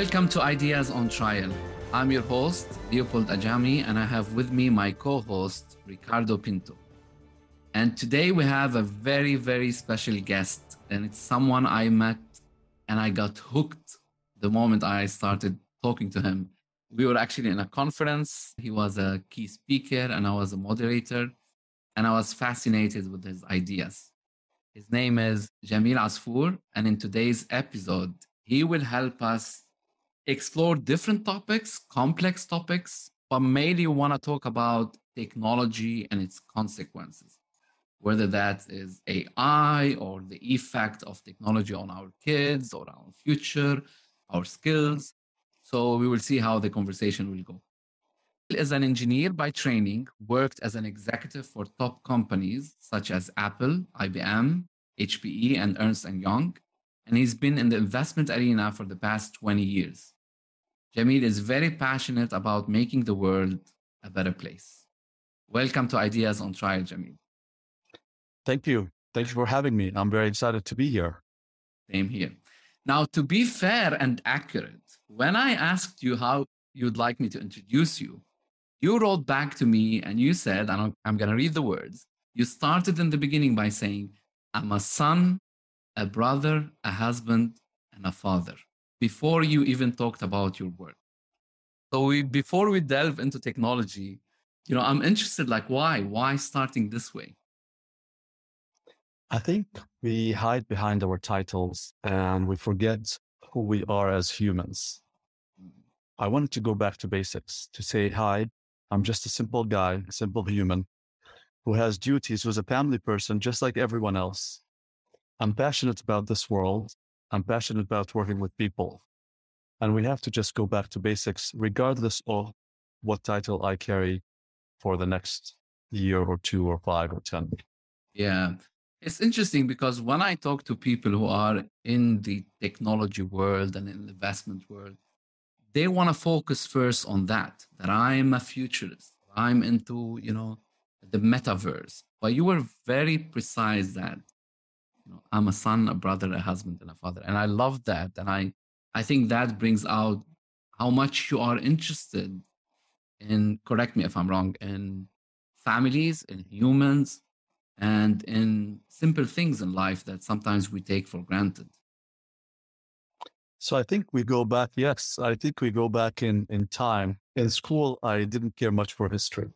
Welcome to Ideas on Trial. I'm your host, Leopold Ajami, and I have with me my co host, Ricardo Pinto. And today we have a very, very special guest, and it's someone I met and I got hooked the moment I started talking to him. We were actually in a conference. He was a key speaker, and I was a moderator, and I was fascinated with his ideas. His name is Jamil Asfour, and in today's episode, he will help us explore different topics, complex topics, but mainly want to talk about technology and its consequences, whether that is AI or the effect of technology on our kids or our future, our skills. So we will see how the conversation will go. As an engineer by training, worked as an executive for top companies such as Apple, IBM, HPE, and Ernst & Young, and he's been in the investment arena for the past 20 years. Jamil is very passionate about making the world a better place. Welcome to Ideas on Trial, Jamil. Thank you. Thank you for having me. I'm very excited to be here. Same here. Now, to be fair and accurate, when I asked you how you'd like me to introduce you, you wrote back to me and you said, and I'm going to read the words. You started in the beginning by saying, I'm a son, a brother, a husband, and a father before you even talked about your work. So we, before we delve into technology, you know, I'm interested like why? Why starting this way? I think we hide behind our titles and we forget who we are as humans. I wanted to go back to basics to say, hi, I'm just a simple guy, a simple human who has duties, who's a family person, just like everyone else. I'm passionate about this world I'm passionate about working with people. And we have to just go back to basics, regardless of what title I carry for the next year or two or five or 10. Yeah. It's interesting because when I talk to people who are in the technology world and in the investment world, they want to focus first on that, that I'm a futurist. I'm into, you know, the metaverse. But you were very precise that you know, I'm a son, a brother, a husband, and a father. And I love that. And I, I think that brings out how much you are interested in, correct me if I'm wrong, in families, in humans, and in simple things in life that sometimes we take for granted. So I think we go back, yes, I think we go back in, in time. In school, I didn't care much for history.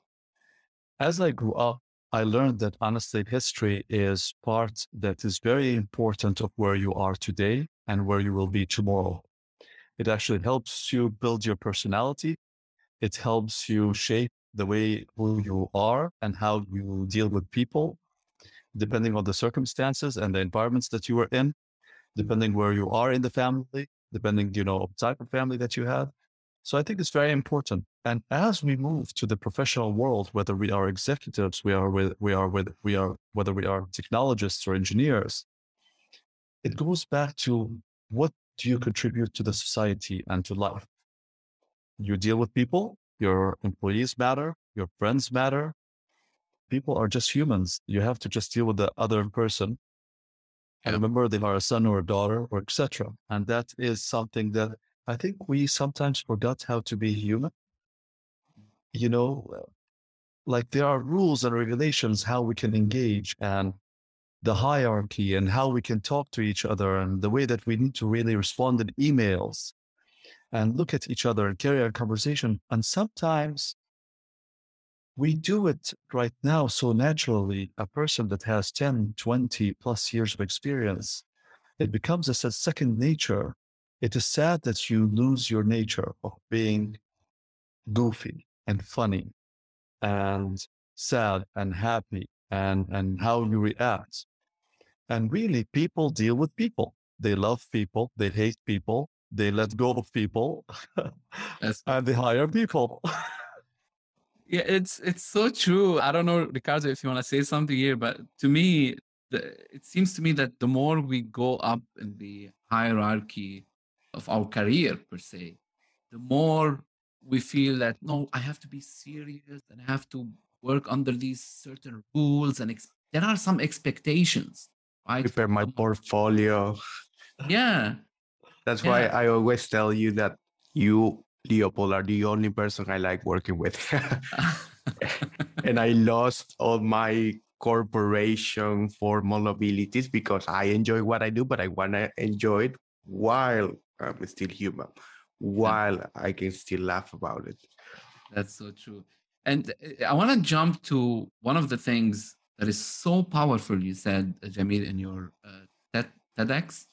As I grew up, I learned that honestly, history is part that is very important of where you are today and where you will be tomorrow. It actually helps you build your personality. It helps you shape the way who you are and how you deal with people, depending on the circumstances and the environments that you are in, depending where you are in the family, depending, you know, type of family that you have. So I think it's very important. And as we move to the professional world, whether we are executives, we are with, we are with, we are, whether we are technologists or engineers, it goes back to what do you contribute to the society and to life? You deal with people, your employees matter, your friends matter. People are just humans. You have to just deal with the other person. And remember, they are a son or a daughter or etc. And that is something that I think we sometimes forgot how to be human you know, uh, like there are rules and regulations how we can engage and the hierarchy and how we can talk to each other and the way that we need to really respond in emails and look at each other and carry a conversation. And sometimes we do it right now so naturally. A person that has 10, 20 plus years of experience, it becomes a second nature. It is sad that you lose your nature of being goofy and funny and sad and happy and, and how you react. And really, people deal with people. They love people, they hate people, they let go of people, and they hire people. yeah, it's it's so true. I don't know, Ricardo, if you want to say something here, but to me, the, it seems to me that the more we go up in the hierarchy of our career per se, the more we feel that no, I have to be serious and I have to work under these certain rules and ex- there are some expectations, right? Prepare my portfolio. Yeah. That's yeah. why I always tell you that you, Leopold, are the only person I like working with. and I lost all my corporation for mobilities because I enjoy what I do, but I want to enjoy it while I'm still human, while yeah. I can still laugh about it. That's so true. And uh, I want to jump to one of the things that is so powerful, you said, uh, Jamil, in your uh, TEDx,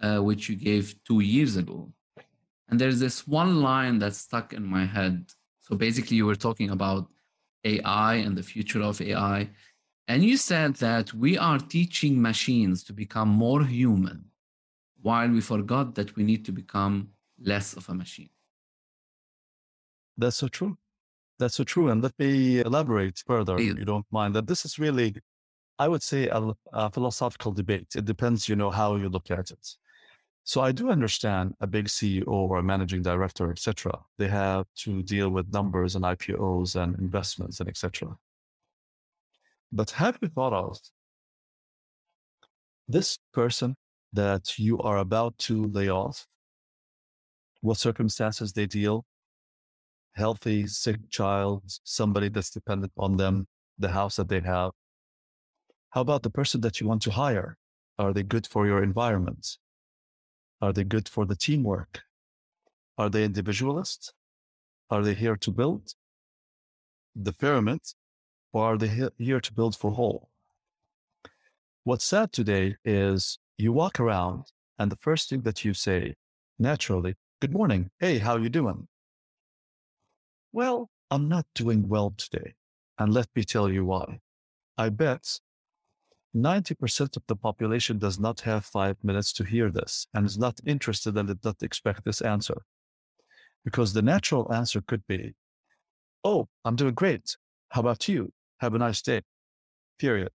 uh, which you gave two years ago. And there's this one line that stuck in my head. So basically, you were talking about AI and the future of AI. And you said that we are teaching machines to become more human while we forgot that we need to become less of a machine. That's so true. That's so true. And let me elaborate further, if you don't mind, that this is really, I would say, a, a, philosophical debate. It depends, you know, how you look at it. So I do understand a big CEO or a managing director, etc. They have to deal with numbers and IPOs and investments and etc. But have you thought of this person that you are about to lay off? What circumstances they deal healthy, sick child, somebody that's dependent on them, the house that they have. How about the person that you want to hire? Are they good for your environment? Are they good for the teamwork? Are they individualists? Are they here to build the pyramid or are they here to build for whole? What's sad today is you walk around and the first thing that you say naturally, good morning. Hey, how you doing? Well, I'm not doing well today. And let me tell you why. I bet 90% of the population does not have five minutes to hear this and is not interested and did not expect this answer. Because the natural answer could be, Oh, I'm doing great. How about you? Have a nice day. Period.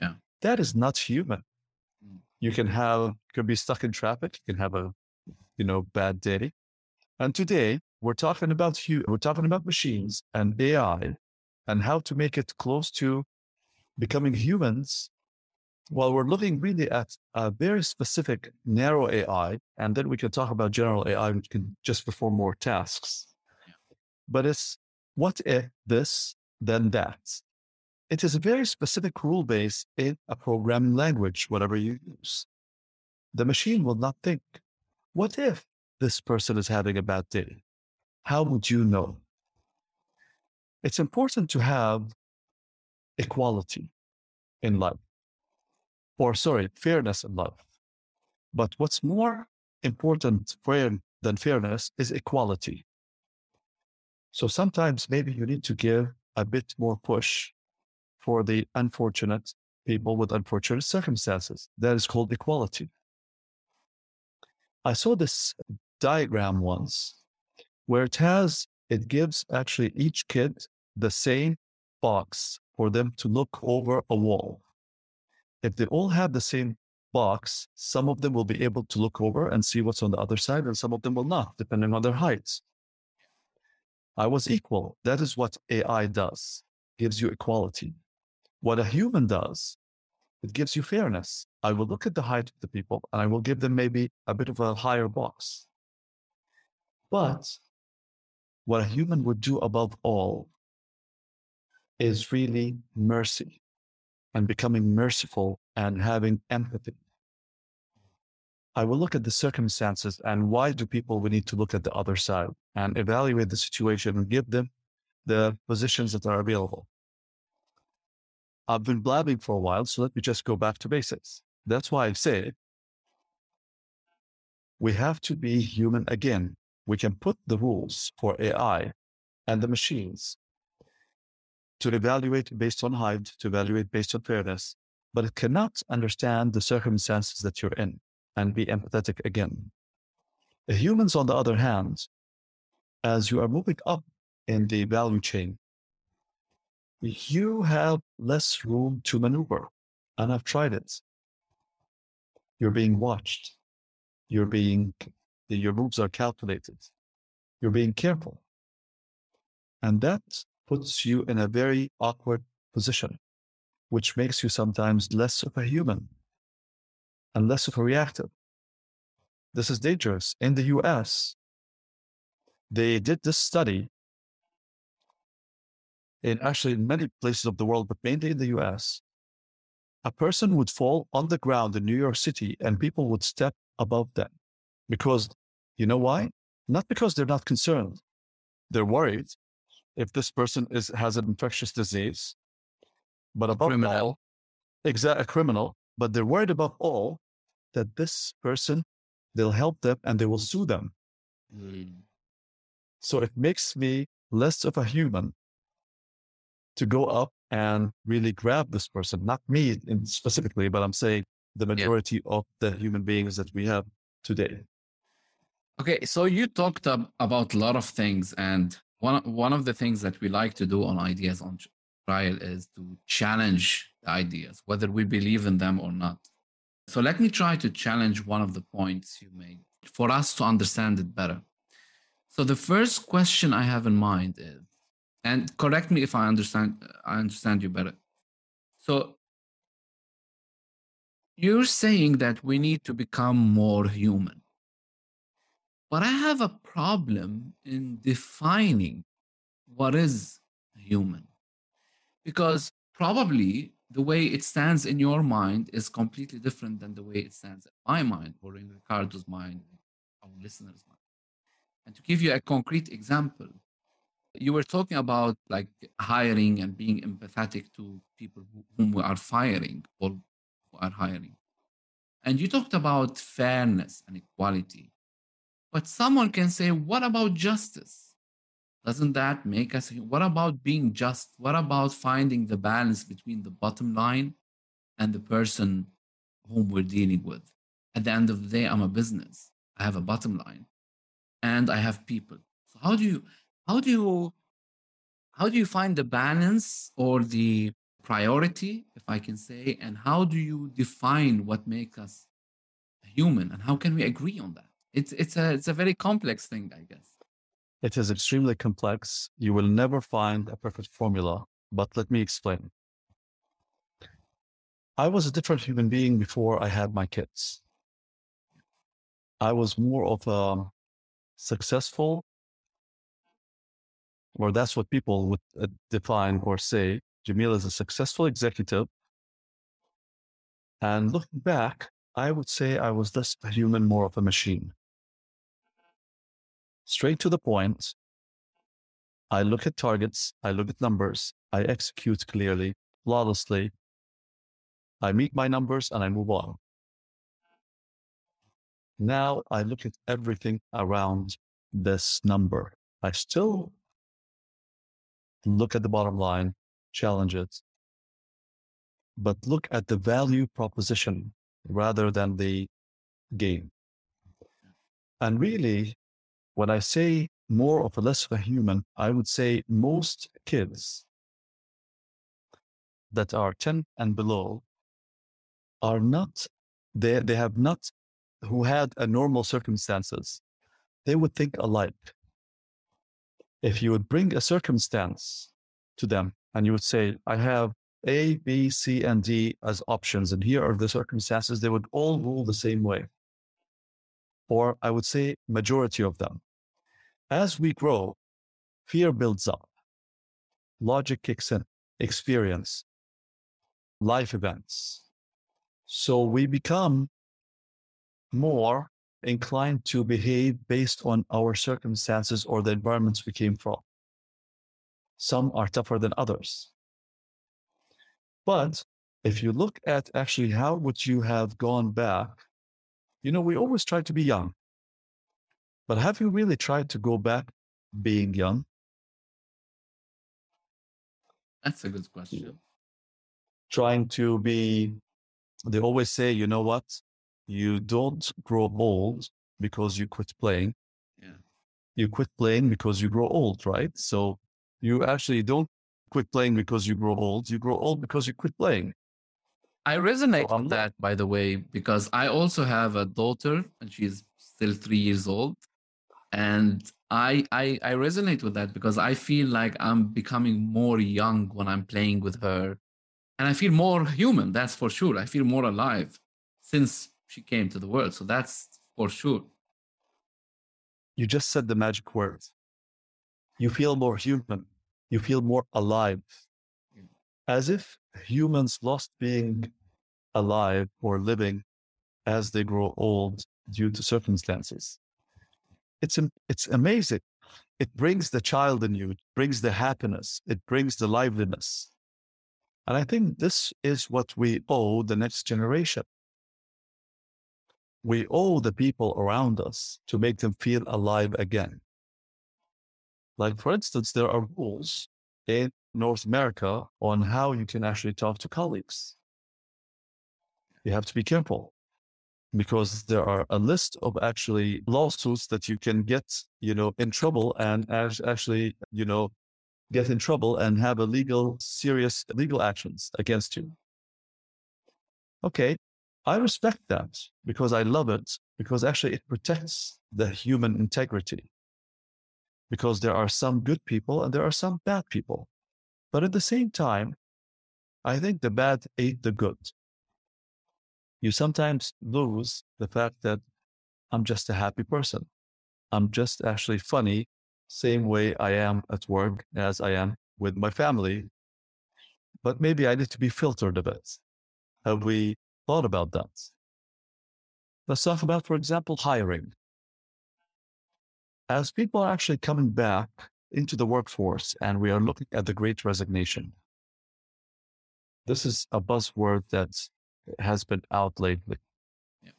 Yeah. That is not human. You can have, you can be stuck in traffic. You can have a, you know, bad day. And today we're talking about you, we're talking about machines and AI and how to make it close to becoming humans while we're looking really at a very specific narrow AI, and then we can talk about general AI, which can just perform more tasks. But it's what if this, then that? It is a very specific rule base in a programming language, whatever you use. The machine will not think, what if this person is having a bad day? how would you know? It's important to have equality in life, or sorry, fairness in life. But what's more important than fairness is equality. So sometimes maybe you need to give a bit more push for the unfortunate people with unfortunate circumstances. That is called equality. I saw this diagram once where it has, it gives actually each kid the same box for them to look over a wall. If they all have the same box, some of them will be able to look over and see what's on the other side, and some of them will not, depending on their heights. I was equal. That is what AI does, gives you equality. What a human does, it gives you fairness. I will look at the height of the people and I will give them maybe a bit of a higher box. But what a human would do above all is really mercy and becoming merciful and having empathy. I will look at the circumstances and why do people we need to look at the other side and evaluate the situation and give them the positions that are available. I've been blabbing for a while, so let me just go back to basics. That's why I say we have to be human again we can put the rules for AI and the machines to evaluate based on height, to evaluate based on fairness, but it cannot understand the circumstances that you're in and be empathetic again. Humans, on the other hand, as you are moving up in the value chain, you have less room to maneuver. And I've tried it. You're being watched. You're being your moves are calculated. You're being careful. And that puts you in a very awkward position, which makes you sometimes less of a human and less of a reactive. this is dangerous. In the US, they did this study in actually in many places of the world, but mainly in the US. A person would fall on the ground in New York City and people would step above them because you know why? Not because they're not concerned. They're worried if this person is has an infectious disease, but above Criminal. all, exact a criminal, but they're worried above all that this person they'll help them and they will sue them. Mm. So it makes me less of a human to go up and really grab this person, not me in specifically, but I'm saying the majority of the human beings that we have today. Okay, so you talked ab- about a lot of things, and one one of the things that we like to do on ideas on trial is to challenge the ideas, whether we believe in them or not. So let me try to challenge one of the points you made for us to understand it better. So the first question I have in mind is, and correct me if I understand I understand you better. So you're saying that we need to become more human. But I have a problem in defining what is human. Because probably the way it stands in your mind is completely different than the way it stands in my mind or in Ricardo's mind, our listeners' mind. And to give you a concrete example, you were talking about like hiring and being empathetic to people whom we are firing or who are hiring. And you talked about fairness and equality. But someone can say, what about justice? Doesn't that make us? What about being just? What about finding the balance between the bottom line and the person whom we're dealing with? At the end of the day, I'm a business. I have a bottom line, and I have people. So how do you, how do you, how do you find the balance or the priority, if I can say, and how do you define what makes us human, and how can we agree on that? It's it's a it's a very complex thing, I guess. It is extremely complex. You will never find a perfect formula, but let me explain. I was a different human being before I had my kids. I was more of a successful, or that's what people would uh, define or say. Jamil is a successful executive. And looking back, I would say I was less a human, more of a machine straight to the point. I look at targets, I look at numbers, I execute clearly, flawlessly. I meet my numbers and I move on. Now I look at everything around this number. I still look at the bottom line, challenge it, but look at the value proposition rather than the gain. And really, when I say more of a less of a human, I would say most kids that are 10 and below are not, they, they have not, who had a normal circumstances, they would think alike. If you would bring a circumstance to them and you would say, I have A, B, C, and D as options, and here are the circumstances, they would all rule the same way. Or I would say majority of them as we grow, fear builds up, logic kicks in, experience, life events. So we become more inclined to behave based on our circumstances or the environments we came from. Some are tougher than others. But if you look at actually how would you have gone back, you know, we always try to be young. But have you really tried to go back being young? That's a good question. Trying to be, they always say, you know what? You don't grow old because you quit playing. Yeah. You quit playing because you grow old, right? So you actually don't quit playing because you grow old. You grow old because you quit playing. I resonate I'm with that, by the way, because I also have a daughter and she's still three years old. And I, I I resonate with that because I feel like I'm becoming more young when I'm playing with her. And I feel more human, that's for sure. I feel more alive since she came to the world. So that's For sure. You just said the magic word. You feel more human. You feel more alive. As if humans lost being alive or living as they grow old due to circumstances. It's, it's amazing. It brings the child in you, it brings the happiness, it brings the liveliness. And I think this is what we owe the next generation. We owe the people around us to make them feel alive again. Like, for instance, there are rules in North America on how you can actually talk to colleagues. You have to be careful because there are a list of actually lawsuits that you can get, you know, in trouble and actually, you know, get in trouble and have a legal, serious legal actions against you. Okay. I respect that because I love it because actually it protects the human integrity because there are some good people and there are some bad people. But at the same time, I think the bad ate the good. You sometimes lose the fact that I'm just a happy person. I'm just actually funny, same way I am at work as I am with my family. But maybe I need to be filtered a bit. Have we thought about that? Let's talk about, for example, hiring as people are actually coming back into the workforce and we are looking at the great resignation, this is a buzzword that has been out lately. Yeah.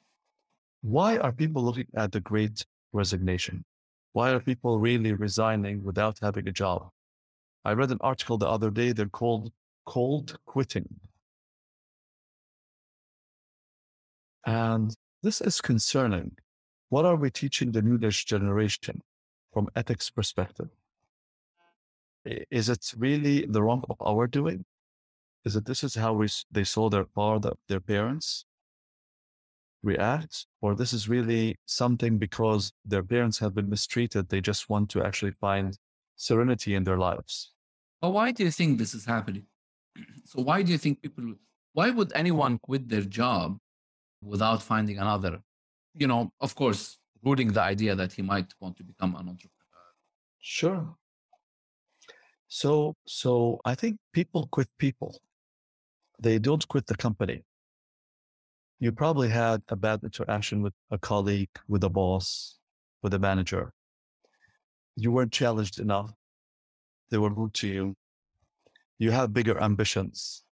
Why are people looking at the great resignation? Why are people really resigning without having a job? I read an article the other day, they're called cold quitting. And this is concerning what are we teaching the new generation from ethics perspective? Is it really the wrong of our doing? Is it this is how we, they saw their father, their parents react? Or this is really something because their parents have been mistreated, they just want to actually find serenity in their lives? But why do you think this is happening? So why do you think people, why would anyone quit their job without finding another you know, of course, rooting the idea that he might want to become an entrepreneur. Sure. So, so I think people quit people. They don't quit the company. You probably had a bad interaction with a colleague, with a boss, with a manager. You weren't challenged enough. They were rude to you. You have bigger ambitions.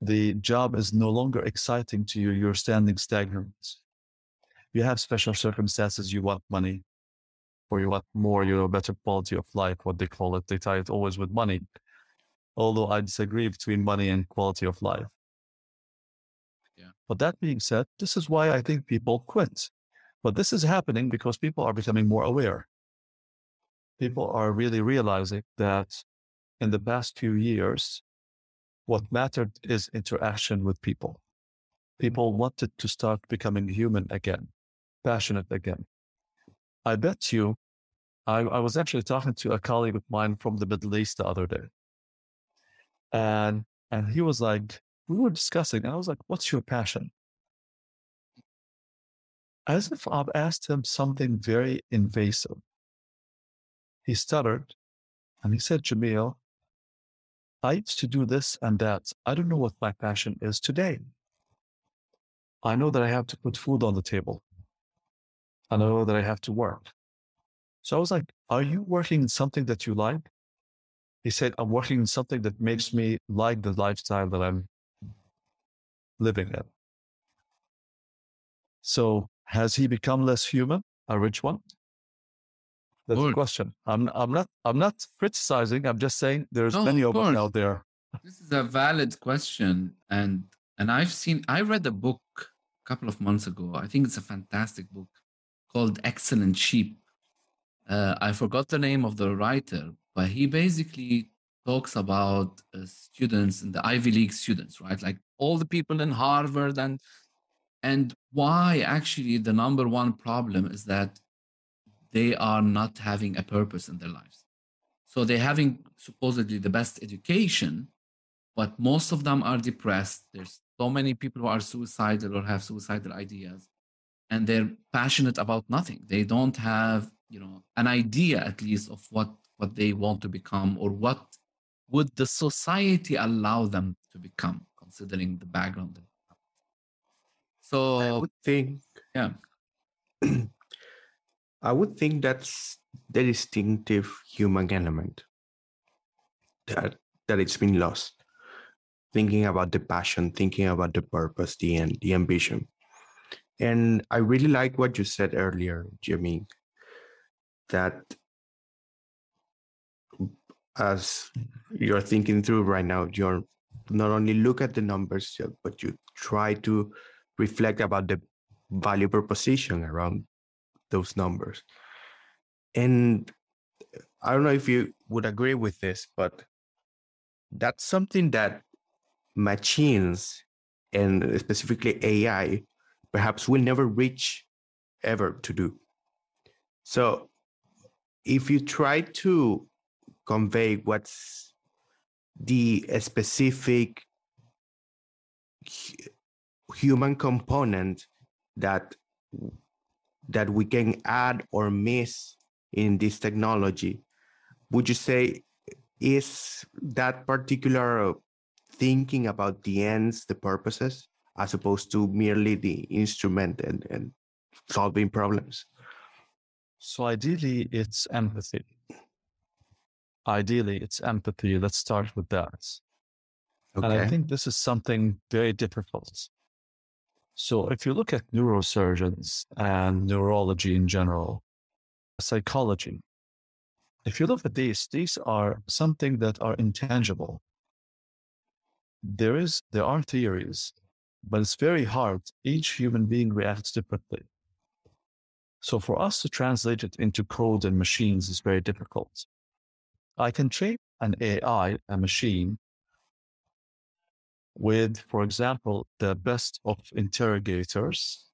The job is no longer exciting to you. You're standing stagnant you have special circumstances, you want money or you want more, you know, better quality of life, what they call it. They tie it always with money. Although I disagree between money and quality of life. Yeah. But that being said, this is why I think people quit. But this is happening because people are becoming more aware. People are really realizing that in the past few years, what mattered is interaction with people. Mm. People wanted to start becoming human again passionate again. I bet you, I, I was actually talking to a colleague of mine from the Middle East the other day. And, and he was like, we were discussing, and I was like, what's your passion? As if I've asked him something very invasive. He stuttered and he said, Jamil, I used to do this and that. I don't know what my passion is today. I know that I have to put food on the table. I know that I have to work. So I was like, Are you working in something that you like? He said, I'm working in something that makes me like the lifestyle that I'm living in. So has he become less human, a rich one? That's the question. I'm I'm not I'm not criticizing. I'm just saying there's no, many of, of us out there. This is a valid question, and and I've seen I read a book a couple of months ago. I think it's a fantastic book called Excellent Sheep. Uh, I forgot the name of the writer, but he basically talks about uh, students and the Ivy League students, right? Like all the people in Harvard and and why actually the number one problem is that they are not having a purpose in their lives. So they're having supposedly the best education, but most of them are depressed. There's so many people who are suicidal or have suicidal ideas and they're passionate about nothing. They don't have, you know, an idea at least of what what they want to become or what would the society allow them to become, considering the background. So I would think, yeah, I would think that's the distinctive human element that that it's been lost. Thinking about the passion, thinking about the purpose, the end, the ambition. And I really like what you said earlier, Jimmy, that as you're thinking through right now, you're not only look at the numbers, but you try to reflect about the value proposition around those numbers. And eh, I don't know if you would agree with this, but that's something that machines and specifically AI perhaps will never reach ever to do. So if you try to convey what's the specific human component that that we can add or miss in this technology would you say is that particular thinking about the ends the purposes as opposed to merely the instrument and, and solving problems so ideally it's empathy ideally it's empathy. Let's start with that. Okay. And I think this is something very difficult. So if you look at neurosurgeons and neurology in general, psychology, if you look at these, these are something that are intangible. There is there are theories, but it's very hard. Each human being reacts differently. So for us to translate it into code and machines is very difficult. I can train an AI, a machine, with, for example, the best of interrogators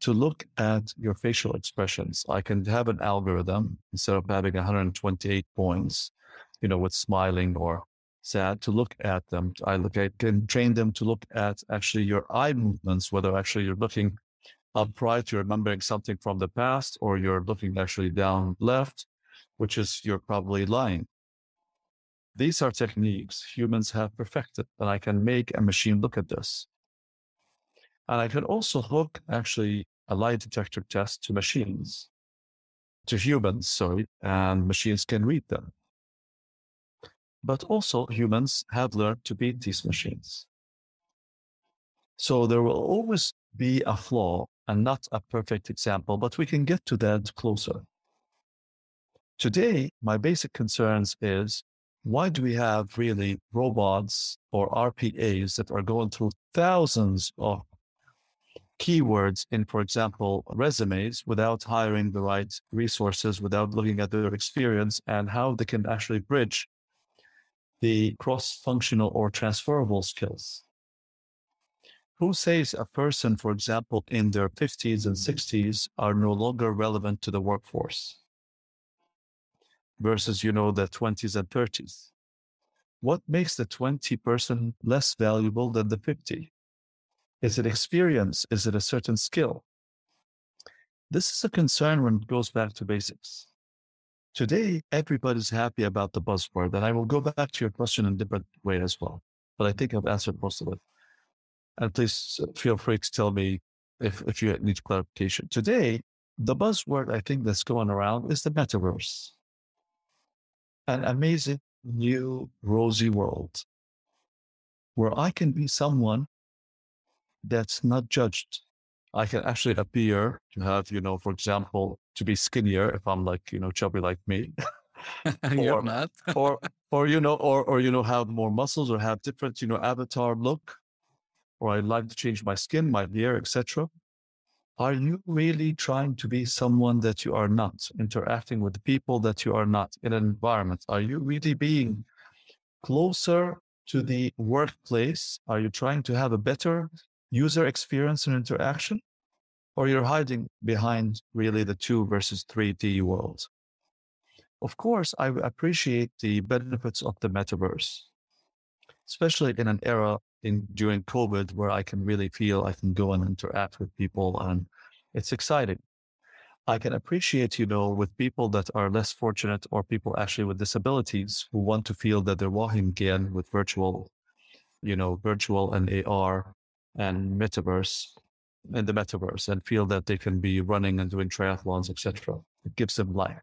to look at your facial expressions. I can have an algorithm instead of having 128 points, you know, with smiling or sad to look at them. I look at can train them to look at actually your eye movements, whether actually you're looking upright, you're remembering something from the past, or you're looking actually down left, which is you're probably lying. These are techniques humans have perfected, and I can make a machine look at this. And I can also hook actually a lie detector test to machines, to humans, sorry, and machines can read them. But also humans have learned to beat these machines. So there will always be a flaw and not a perfect example, but we can get to that closer. Today, my basic concerns is why do we have really robots or RPAs that are going through thousands of keywords in, for example, resumes without hiring the right resources, without looking at their experience and how they can actually bridge the cross functional or transferable skills? Who says a person, for example, in their 50s and 60s are no longer relevant to the workforce? Versus, you know, the 20s and 30s. What makes the 20 person less valuable than the 50? Is it experience? Is it a certain skill? This is a concern when it goes back to basics. Today, everybody's happy about the buzzword, and I will go back to your question in a different way as well. But I think I've answered most of it. And please uh, feel free to tell me if, if you need clarification. Today, the buzzword I think that's going around is the metaverse an amazing new rosy world where I can be someone that's not judged. I can actually appear to have, you know, for example, to be skinnier if I'm like, you know, chubby like me. Or, not. or, or, you know, or, or, you know, have more muscles or have different, you know, avatar look, or I'd like to change my skin, my hair, etc. Are you really trying to be someone that you are not, interacting with people that you are not in an environment? Are you really being closer to the workplace? Are you trying to have a better user experience and interaction? Or you're hiding behind really the two versus 3D world? Of course, I appreciate the benefits of the metaverse, especially in an era in during COVID where I can really feel I can go and interact with people and it's exciting. I can appreciate, you know, with people that are less fortunate or people actually with disabilities who want to feel that they're walking again with virtual, you know, virtual and AR and metaverse in the metaverse and feel that they can be running and doing triathlons, etc. It gives them life.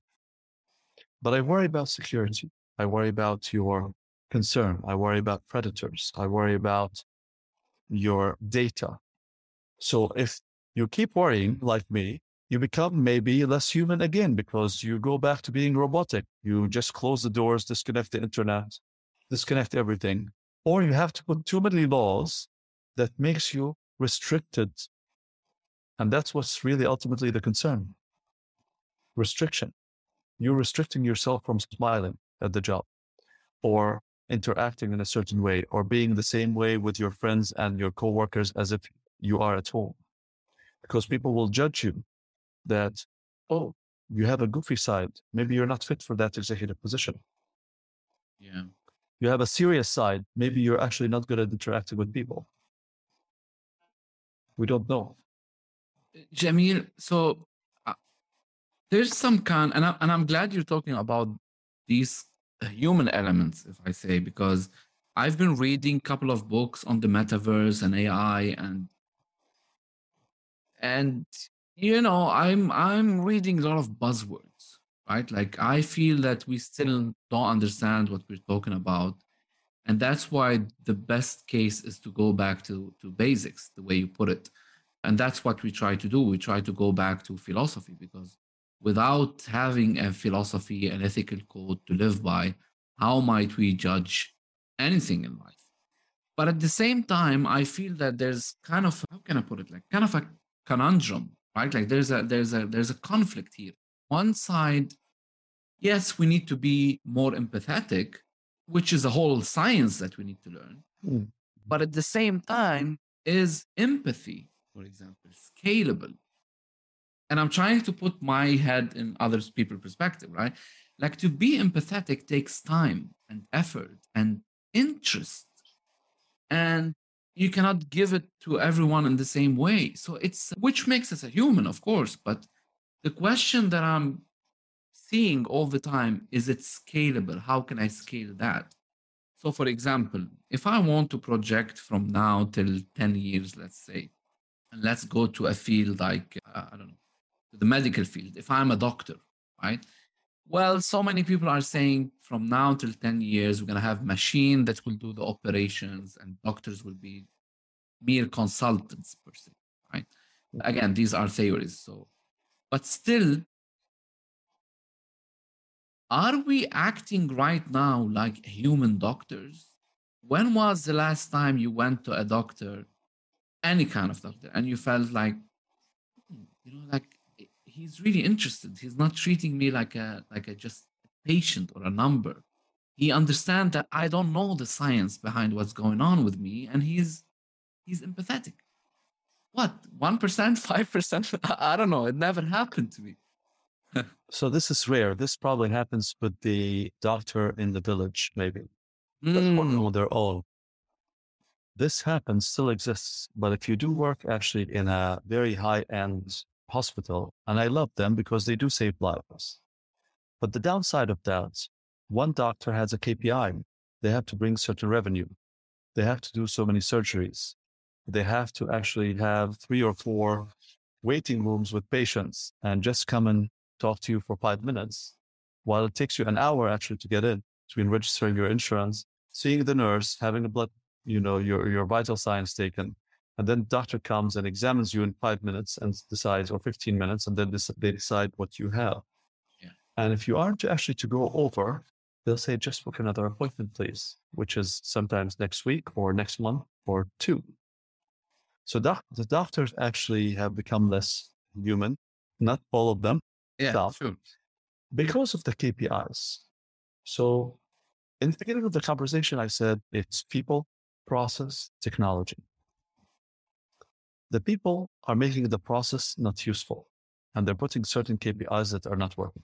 But I worry about security. I worry about your concern. I worry about predators. I worry about your data. So if you keep worrying like me, you become maybe less human again because you go back to being robotic. You just close the doors, disconnect the internet, disconnect everything. Or you have to put too many laws that makes you restricted. And that's what's really ultimately the concern. Restriction. You're restricting yourself from smiling at the job or interacting in a certain way or being the same way with your friends and your coworkers as if you are at home. Because people will judge you that, oh, you have a goofy side. Maybe you're not fit for that executive position. Yeah. You have a serious side. Maybe you're actually not good at interacting with people. We don't know. Jamil, so uh, there's some kind, and, I, and I'm glad you're talking about these human elements, if I say, because I've been reading a couple of books on the metaverse and AI and and you know i'm i'm reading a lot of buzzwords right? Like i feel that we still don't understand what we're talking about. And that's why the best case is to go back to to basics the way you put it. And that's what we try to do. We try to go back to philosophy because without having a philosophy, an ethical code to live by, how might we judge anything in life? But at the same time, I feel that there's kind of how can I put it like kind of a conundrum, right? Like there's a there's a there's a conflict here. One side, yes, we need to be more empathetic, which is a whole science that we need to learn. Mm. But at the same time, is empathy, for example, scalable? And i'm trying to put my head in other people's perspective right? Like to be empathetic takes time and effort and interest. And you cannot give it to everyone in the same way. So it's which makes us a human of course but the question that i'm seeing all the time is it scalable? How can i scale that? So for example if i want to project from now till 10 years let's say and let's go to a field like uh, i don't know the medical field, if I'm a doctor, right? Well, so many people are saying from now till 10 years, we're going to have machine that will do the operations and doctors will be mere consultants per se, right? Again, these are theories. So, but still, are we acting right now like human doctors? When was the last time you went to a doctor, any kind of doctor, and you felt like, hmm, you know, like he's really interested. He's not treating me like a like a just patient or a number. He understands that I don't know the science behind what's going on with me, and he's he's empathetic. What one percent, five percent? I don't know. It never happened to me. so this is rare. This probably happens with the doctor in the village, maybe. Mm. on their own. This happens, still exists. But if you do work actually in a very high end hospital, and I love them because they do save lives. But the downside of that, one doctor has a KPI. They have to bring certain revenue. They have to do so many surgeries. They have to actually have three or four waiting rooms with patients and just come and talk to you for five minutes while it takes you an hour actually to get in between registering your insurance, seeing the nurse, having a blood, you know, your, your vital signs taken, and then doctor comes and examines you in five minutes and decides, or 15 minutes, and then they decide what you have. Yeah. And if you aren't actually to go over, they'll say, just book another appointment, please, which is sometimes next week or next month or two. So doc- the doctors actually have become less human, not all of them. Yeah. Because of the KPIs. So in the beginning of the conversation, I said it's people, process, technology. The people are making the process not useful and they're putting certain KPIs that are not working.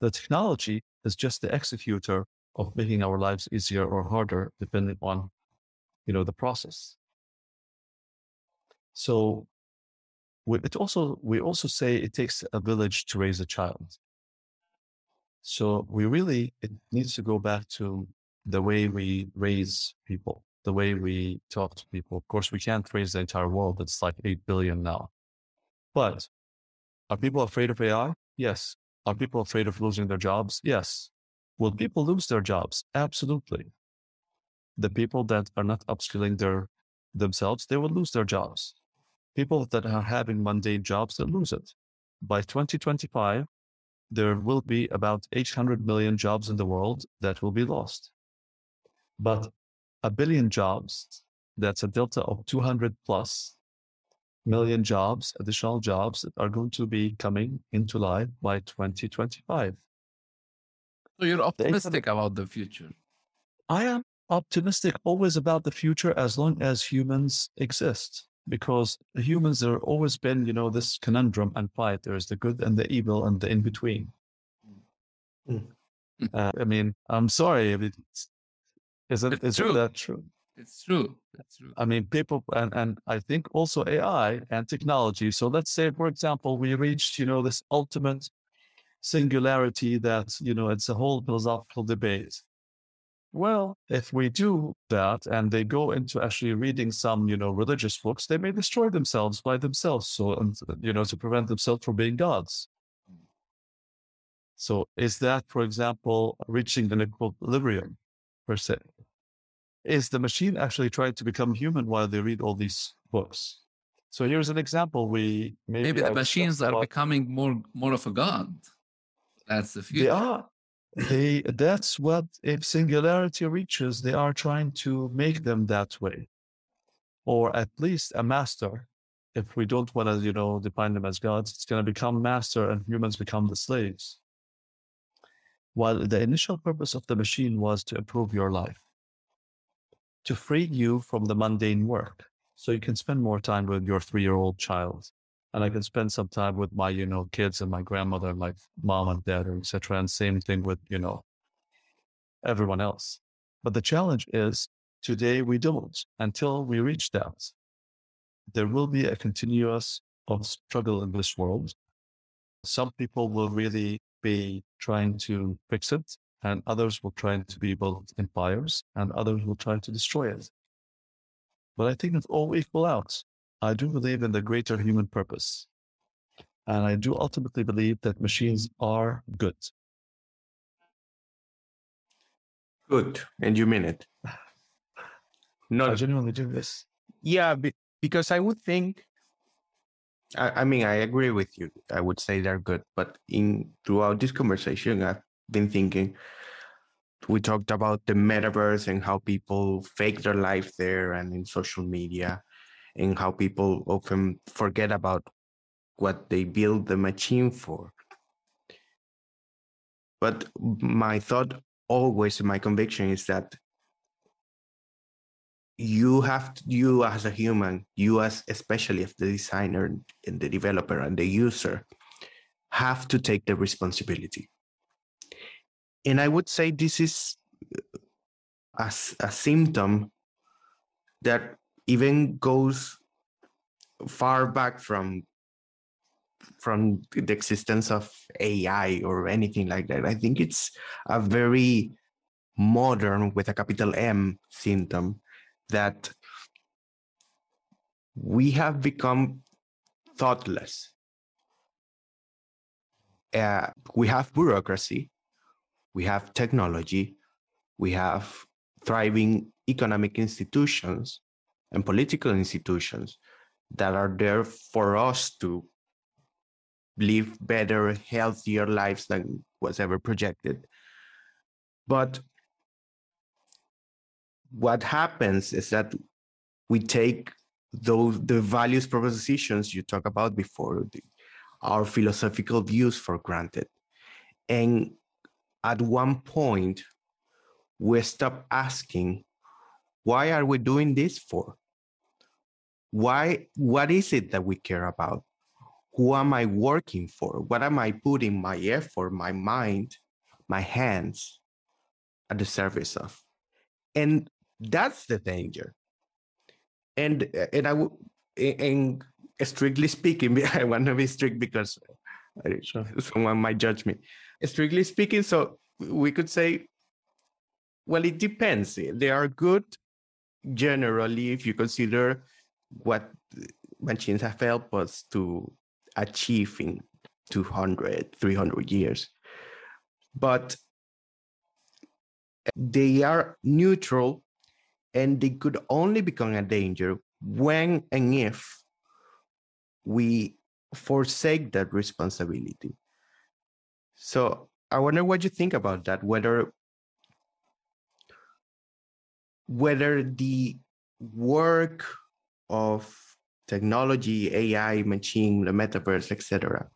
The technology is just the executor of making our lives easier or harder, depending on you know, the process. So we, it also, we also say it takes a village to raise a child. So we really, it needs to go back to the way we raise people, the way we talk to people. Of course, we can't raise the entire world. It's like 8 billion now. But are people afraid of AI? Yes. Are people afraid of losing their jobs? Yes. Will people lose their jobs? Absolutely. The people that are not upskilling their themselves, they will lose their jobs. People that are having mundane jobs, they lose it. By 2025, there will be about 800 million jobs in the world that will be lost. But a billion jobs, that's a delta of 200 plus million jobs, additional jobs that are going to be coming into life by 2025. So you're optimistic about the future? I am optimistic always about the future as long as humans exist because humans there always been you know this conundrum and fight there's the good and the evil and the in between mm. uh, i mean i'm sorry it's, isn't, it's isn't that true it's true that's true i mean people and, and i think also ai and technology so let's say for example we reached you know this ultimate singularity that you know it's a whole philosophical debate well, if we do that and they go into actually reading some, you know, religious books, they may destroy themselves by themselves. So, and, you know, to prevent themselves from being gods. So is that, for example, reaching an equilibrium per se? Is the machine actually trying to become human while they read all these books? So here's an example. We maybe, maybe the machines are becoming more more of a god. That's the future. They are they that's what if singularity reaches they are trying to make them that way or at least a master if we don't want to you know define them as gods it's going to become master and humans become the slaves while the initial purpose of the machine was to improve your life to free you from the mundane work so you can spend more time with your three year old child and I can spend some time with my, you know, kids and my grandmother and my mom and dad, etc. And same thing with, you know, everyone else. But the challenge is today we don't until we reach that. There will be a continuous of struggle in this world. Some people will really be trying to fix it and others will try to be build empires and others will try to destroy it. But I think it's all equal out. I do believe in the greater human purpose. And I do ultimately believe that machines are good. Good. And you mean it? Not I genuinely do this. Yeah, because I would think I, I, mean I agree with you. I would say they're good. But in throughout this conversation I've been thinking we talked about the metaverse and how people fake their life there and in social media and how people often forget about what they build the machine for. But my thought always, my conviction is that you have to, you as a human, you as especially as the designer and the developer and the user, have to take the responsibility. And I would say this is a, a symptom that even goes far back from from the existence of AI or anything like that. I think it's a very modern with a capital M symptom that we have become thoughtless. Uh, we have bureaucracy, we have technology, we have thriving economic institutions, and political institutions that are there for us to live better, healthier lives than was ever projected. But what happens is that we take those the values propositions you talked about before, the, our philosophical views for granted. And at one point, we stop asking, why are we doing this for? why what is it that we care about who am i working for what am i putting my effort my mind my hands at the service of and that's the danger and and I would and strictly speaking, I want to be strict because uh, sure. someone might judge me. Strictly speaking, so we could say, well, it depends. They are good generally if you consider what machines have helped us to achieve in 200, 300 years. But they are neutral and they could only become a danger when and if we forsake that responsibility. So I wonder what you think about that, whether whether the work of technology, AI, machine, the metaverse, etc.,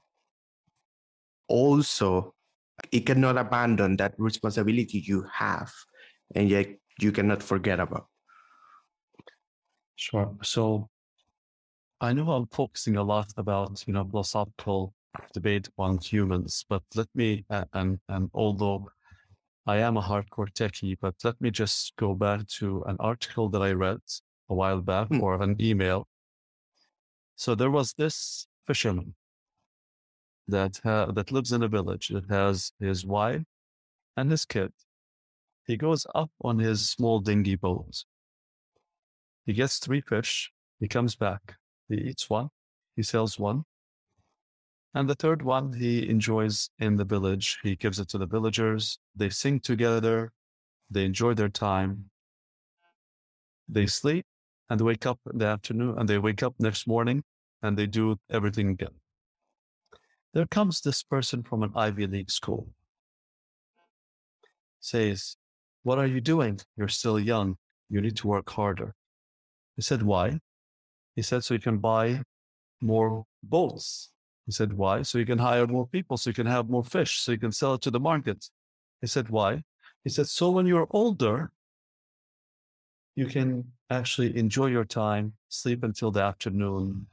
also it cannot abandon that responsibility you have and yet you cannot forget about. Sure. So I know I'm focusing a lot about, you know, philosophical debate on humans, but let me, and, and although I am a hardcore techie, but let me just go back to an article that I read a while back hmm. or an email. So there was this fisherman that ha- that lives in a village that has his wife and his kid. He goes up on his small dinghy boat. He gets three fish. He comes back. He eats one. He sells one. And the third one he enjoys in the village. He gives it to the villagers. They sing together. They enjoy their time. They sleep and they wake up in the afternoon and they wake up next morning and they do everything again. There comes this person from an Ivy League school. Says, What are you doing? You're still young. You need to work harder. He said, Why? He said, So you can buy more boats. He said, Why? So you can hire more people, so you can have more fish, so you can sell it to the market. He said, Why? He said, So when you're older, you can actually enjoy your time, sleep until the afternoon,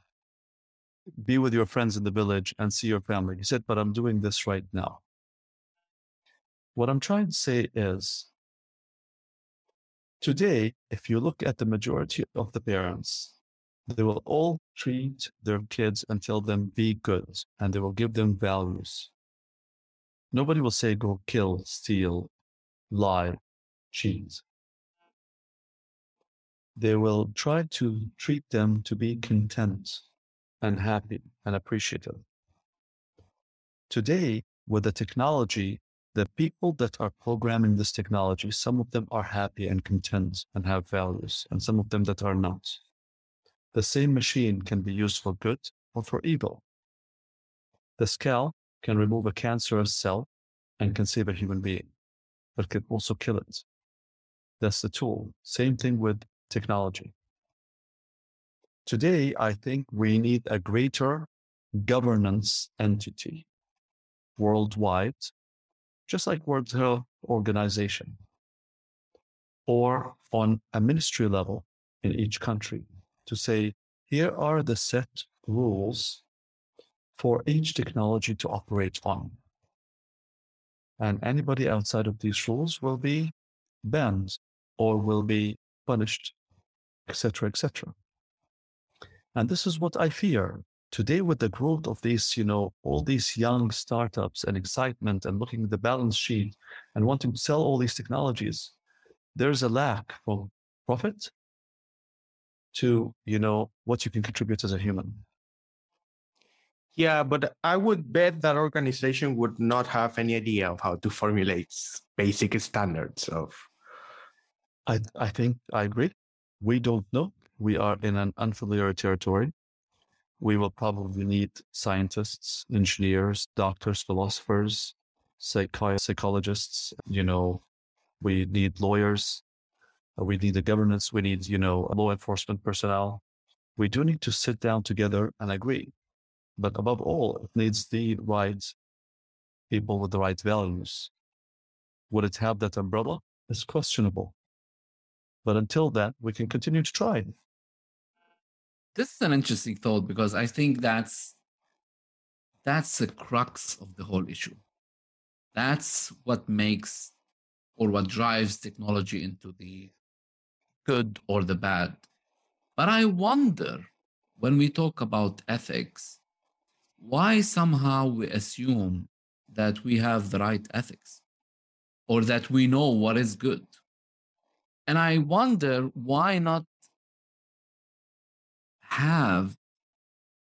be with your friends in the village and see your family. He said, but I'm doing this right now. What I'm trying to say is today, if you look at the majority of the parents, they will all treat mm-hmm. their kids and tell them be good and they will give them values. Nobody will say go kill, steal, lie, cheat. They will try to treat them to be content and happy and appreciative. Today, with the technology, the people that are programming this technology, some of them are happy and content and have values, and some of them that are not. The same machine can be used for good or for evil. The scalpel can remove a cancerous cell and can save a human being, but can also kill it. That's the tool. Same thing with technology. Today, I think we need a greater governance entity worldwide, just like World Health Organization, or on a ministry level in each country to say, here are the set rules for each technology to operate on. And anybody outside of these rules will be banned or will be punished, etc., etc. And this is what I fear. Today, with the growth of these, you know, all these young startups and excitement and looking at the balance sheet and wanting to sell all these technologies, there's a lack of profit to, you know, what you can contribute as a human. Yeah, but I would bet that organization would not have any idea of how to formulate basic standards of. I I think I agree. We don't know we are in an unfamiliar territory. We will probably need scientists, engineers, doctors, philosophers, psychi- psychologists. You know, we need lawyers. Uh, we need the governance. We need, you know, law enforcement personnel. We do need to sit down together and agree. But above all, it needs the right people with the right values. Would it have that umbrella? It's questionable. But until then, we can continue to try this is an interesting thought because I think that's that's the crux of the whole issue. That's what makes or what drives technology into the good or the bad. But I wonder when we talk about ethics, why somehow we assume that we have the right ethics or that we know what is good. And I wonder why not have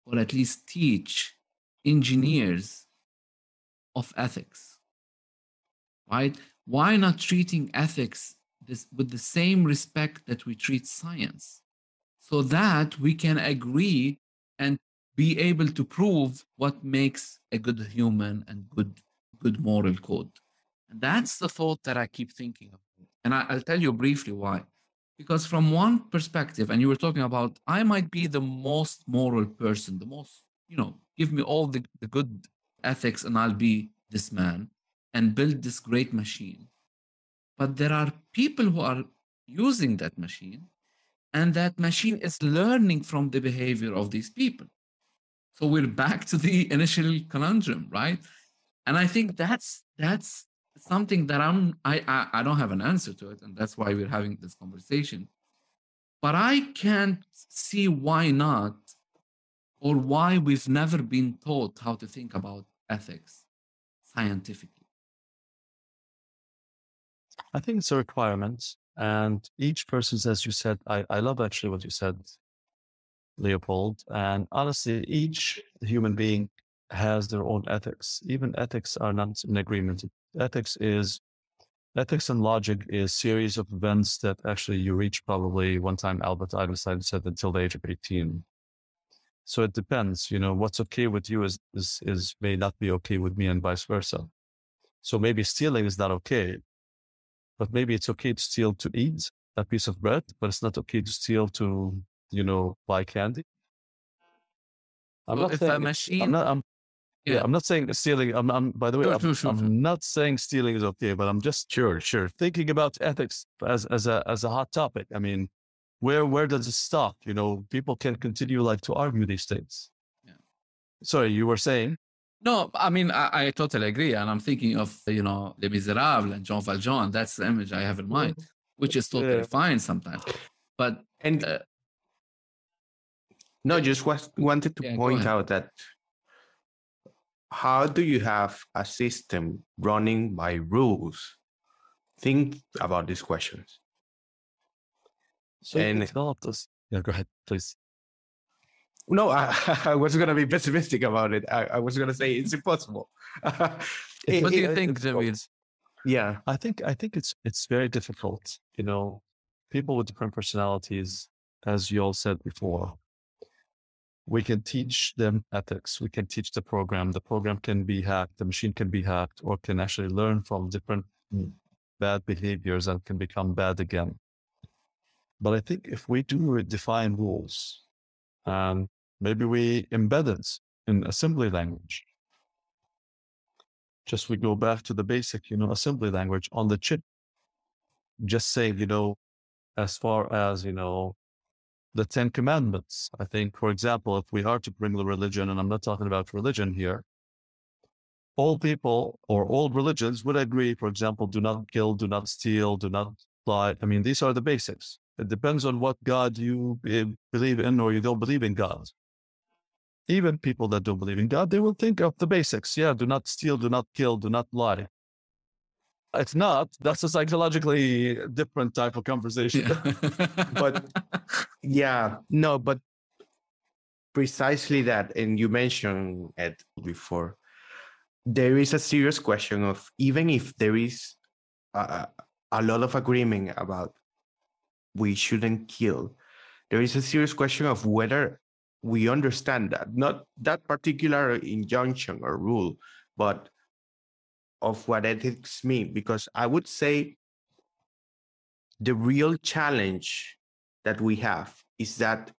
or at least teach engineers of ethics, right? Why not treating ethics this, with the same respect that we treat science so that we can agree and be able to prove what makes a good human and good good moral code. And that's the thought that i keep thinking of. And I, will tell you briefly why. Because from one perspective and you were talking about i might be the most moral person the most you know give me all the, the good ethics and i'll be this man and build this great machine but there are people who are using that machine and that machine is learning from the behavior of these people so we're back to the initial conundrum, right? And I think that's that's something that I'm I, I I don't have an answer to it, and that's why we're having this conversation. But I can't see why not, or why we've never been taught how to think about ethics scientifically. I think it's a requirement. And each person's, as you said, I, I love actually what you said Leopold. And honestly, each human being has their own ethics. Even ethics are not in agreement. Ethics is ethics and logic is series of events that actually you reach probably one time Albert Einstein said until the age of 18. So it depends, you know, what's okay with you is, is, is may not be okay with me and vice versa. So maybe stealing is not okay, but maybe it's okay to steal to eat a piece of bread, but it's not okay to steal to you know, buy candy. I'm well, not saying, machine. I'm not. I'm, yeah. yeah. I'm not saying stealing. I'm. I'm by the way, sure, I'm, sure, sure, I'm not saying stealing is okay, but I'm just sure, sure, thinking about ethics as as a as a hot topic. I mean, where where does it stop? You know, people can continue like to argue these things. Yeah. Sorry, you were saying. No, I mean I, I, totally agree, and I'm thinking of you know Les Miserables and Jean Valjean. That's the image I have in mind, which is totally yeah. fine sometimes. But and uh, no, just was, wanted to yeah, point out that how do you have a system running by rules? Think about these questions. So and develop this. Yeah, go ahead, please. No, I, I was going to be pessimistic about it. I, I was going to say it's impossible. it, what do you it, think, David? Yeah, I think I think it's it's very difficult. You know, people with different personalities, as you all said before, we can teach them ethics. We can teach the program. The program can be hacked. The machine can be hacked or can actually learn from different mm. bad behaviors and can become bad again. But I think if we do define rules and maybe we embed it in assembly language, just we go back to the basic, you know, assembly language on the chip, just say, you know, as far as, you know, the Ten Commandments. I think, for example, if we are to bring the religion, and I'm not talking about religion here, all people or all religions would agree, for example, do not kill, do not steal, do not lie. I mean, these are the basics. It depends on what God you believe in or you don't believe in God. Even people that don't believe in God, they will think of the basics. Yeah, do not steal, do not kill, do not lie. It's not. That's a psychologically different type of conversation. Yeah. but yeah, no, but precisely that. And you mentioned it before. There is a serious question of even if there is a, a lot of agreement about we shouldn't kill, there is a serious question of whether we understand that, not that particular injunction or rule, but of what ethics mean because I would say the real challenge that we have is that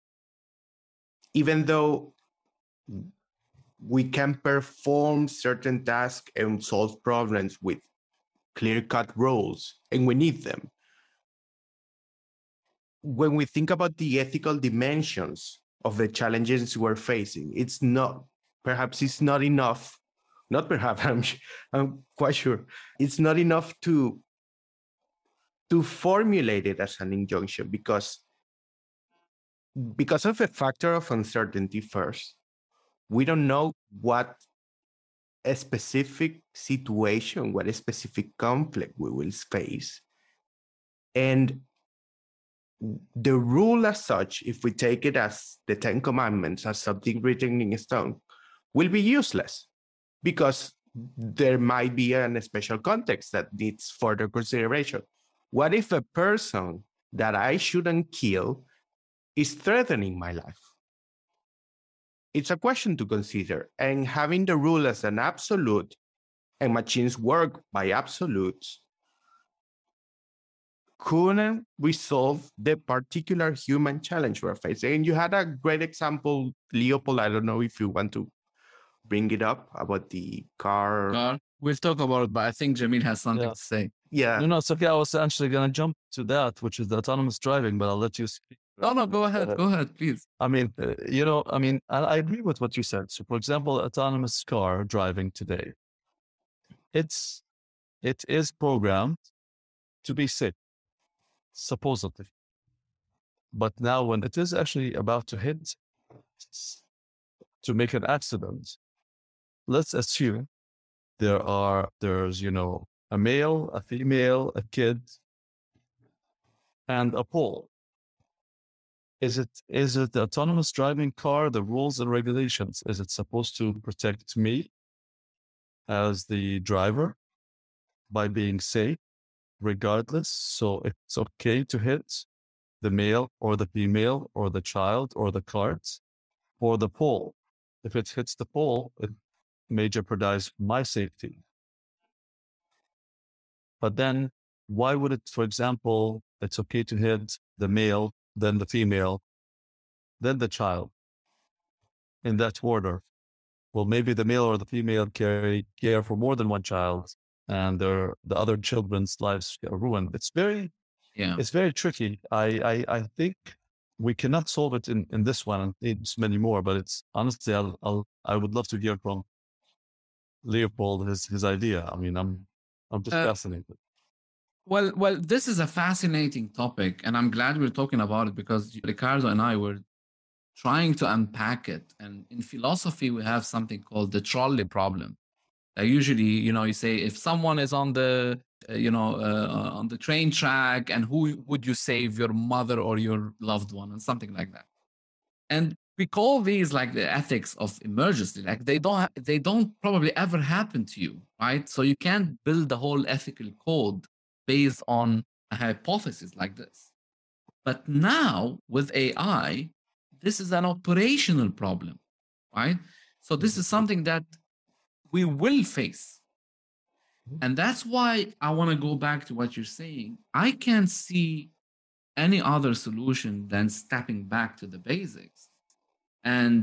even though we can perform certain tasks and solve problems with clear cut roles, and we need them. When we think about the ethical dimensions of the challenges we're facing, it's not, perhaps it's not enough not perhaps i'm i'm quite sure it's not enough to to formulate it as an injunction because because of a factor of uncertainty first, we don't know what a specific situation, what a specific conflict we will face. And the rule as such, if we take it as the Ten Commandments, as something written in stone, will be useless because there might be an special context that needs further consideration. What if a person that I shouldn't kill is threatening my life? It's a question to consider. And having the rule as an absolute and machines work by absolutes couldn't resolve the particular human challenge we're facing. And you had a great example, Leopold. I don't know if you want to bring it up about the car. car. We'll talk about it, but I think Jamil has something Yeah. to say. Yeah. No, no, it's okay. I was actually going to jump to that, which is the autonomous driving, but I'll let you speak. No, no, go ahead. Go ahead, please. I mean, uh, you know, I mean, I, I agree with what you said. So, for example, autonomous car driving today, it's it is programmed to be safe, supposedly. But now, when it is actually about to hit to make an accident, let's assume there are there's you know a male, a female, a kid, and a pole. Is it is it the autonomous driving car, the rules and regulations? Is it supposed to protect me as the driver by being safe, regardless? So it's okay to hit the male or the female or the child or the cart or the pole. If it hits the pole, it may jeopardize my safety. But then why would it, for example, it's okay to hit the male, then the female, then the child in that order? Well, maybe the male or the female carry care for more than one child and their, the other children's lives are ruined. It's very, Yeah. it's very tricky. I, I, I think we cannot solve it in, in this one and there's many more, but it's honestly, I'll, I'll, I would love to hear from Leopold, his, his idea. I mean, I'm, I'm just Uh, fascinated. Well, well, this is a fascinating topic, and I'm glad we're talking about it because Ricardo and I were trying to unpack it. And in philosophy, we have something called the trolley problem. Uh, usually, you know, you say if someone is on the, uh, you know, uh, on the train track, and who would you save, your mother or your loved one, and something like that. And we call these like the ethics of emergency. Like they don't, ha- they don't probably ever happen to you, right? So you can't build the whole ethical code based on a hypothesis like this. But now with AI, this is an operational problem, right? So this is something that we will face. Mm-hmm. And that's why I want to go back to what you're saying. I can't see any other solution than stepping back to the basics. And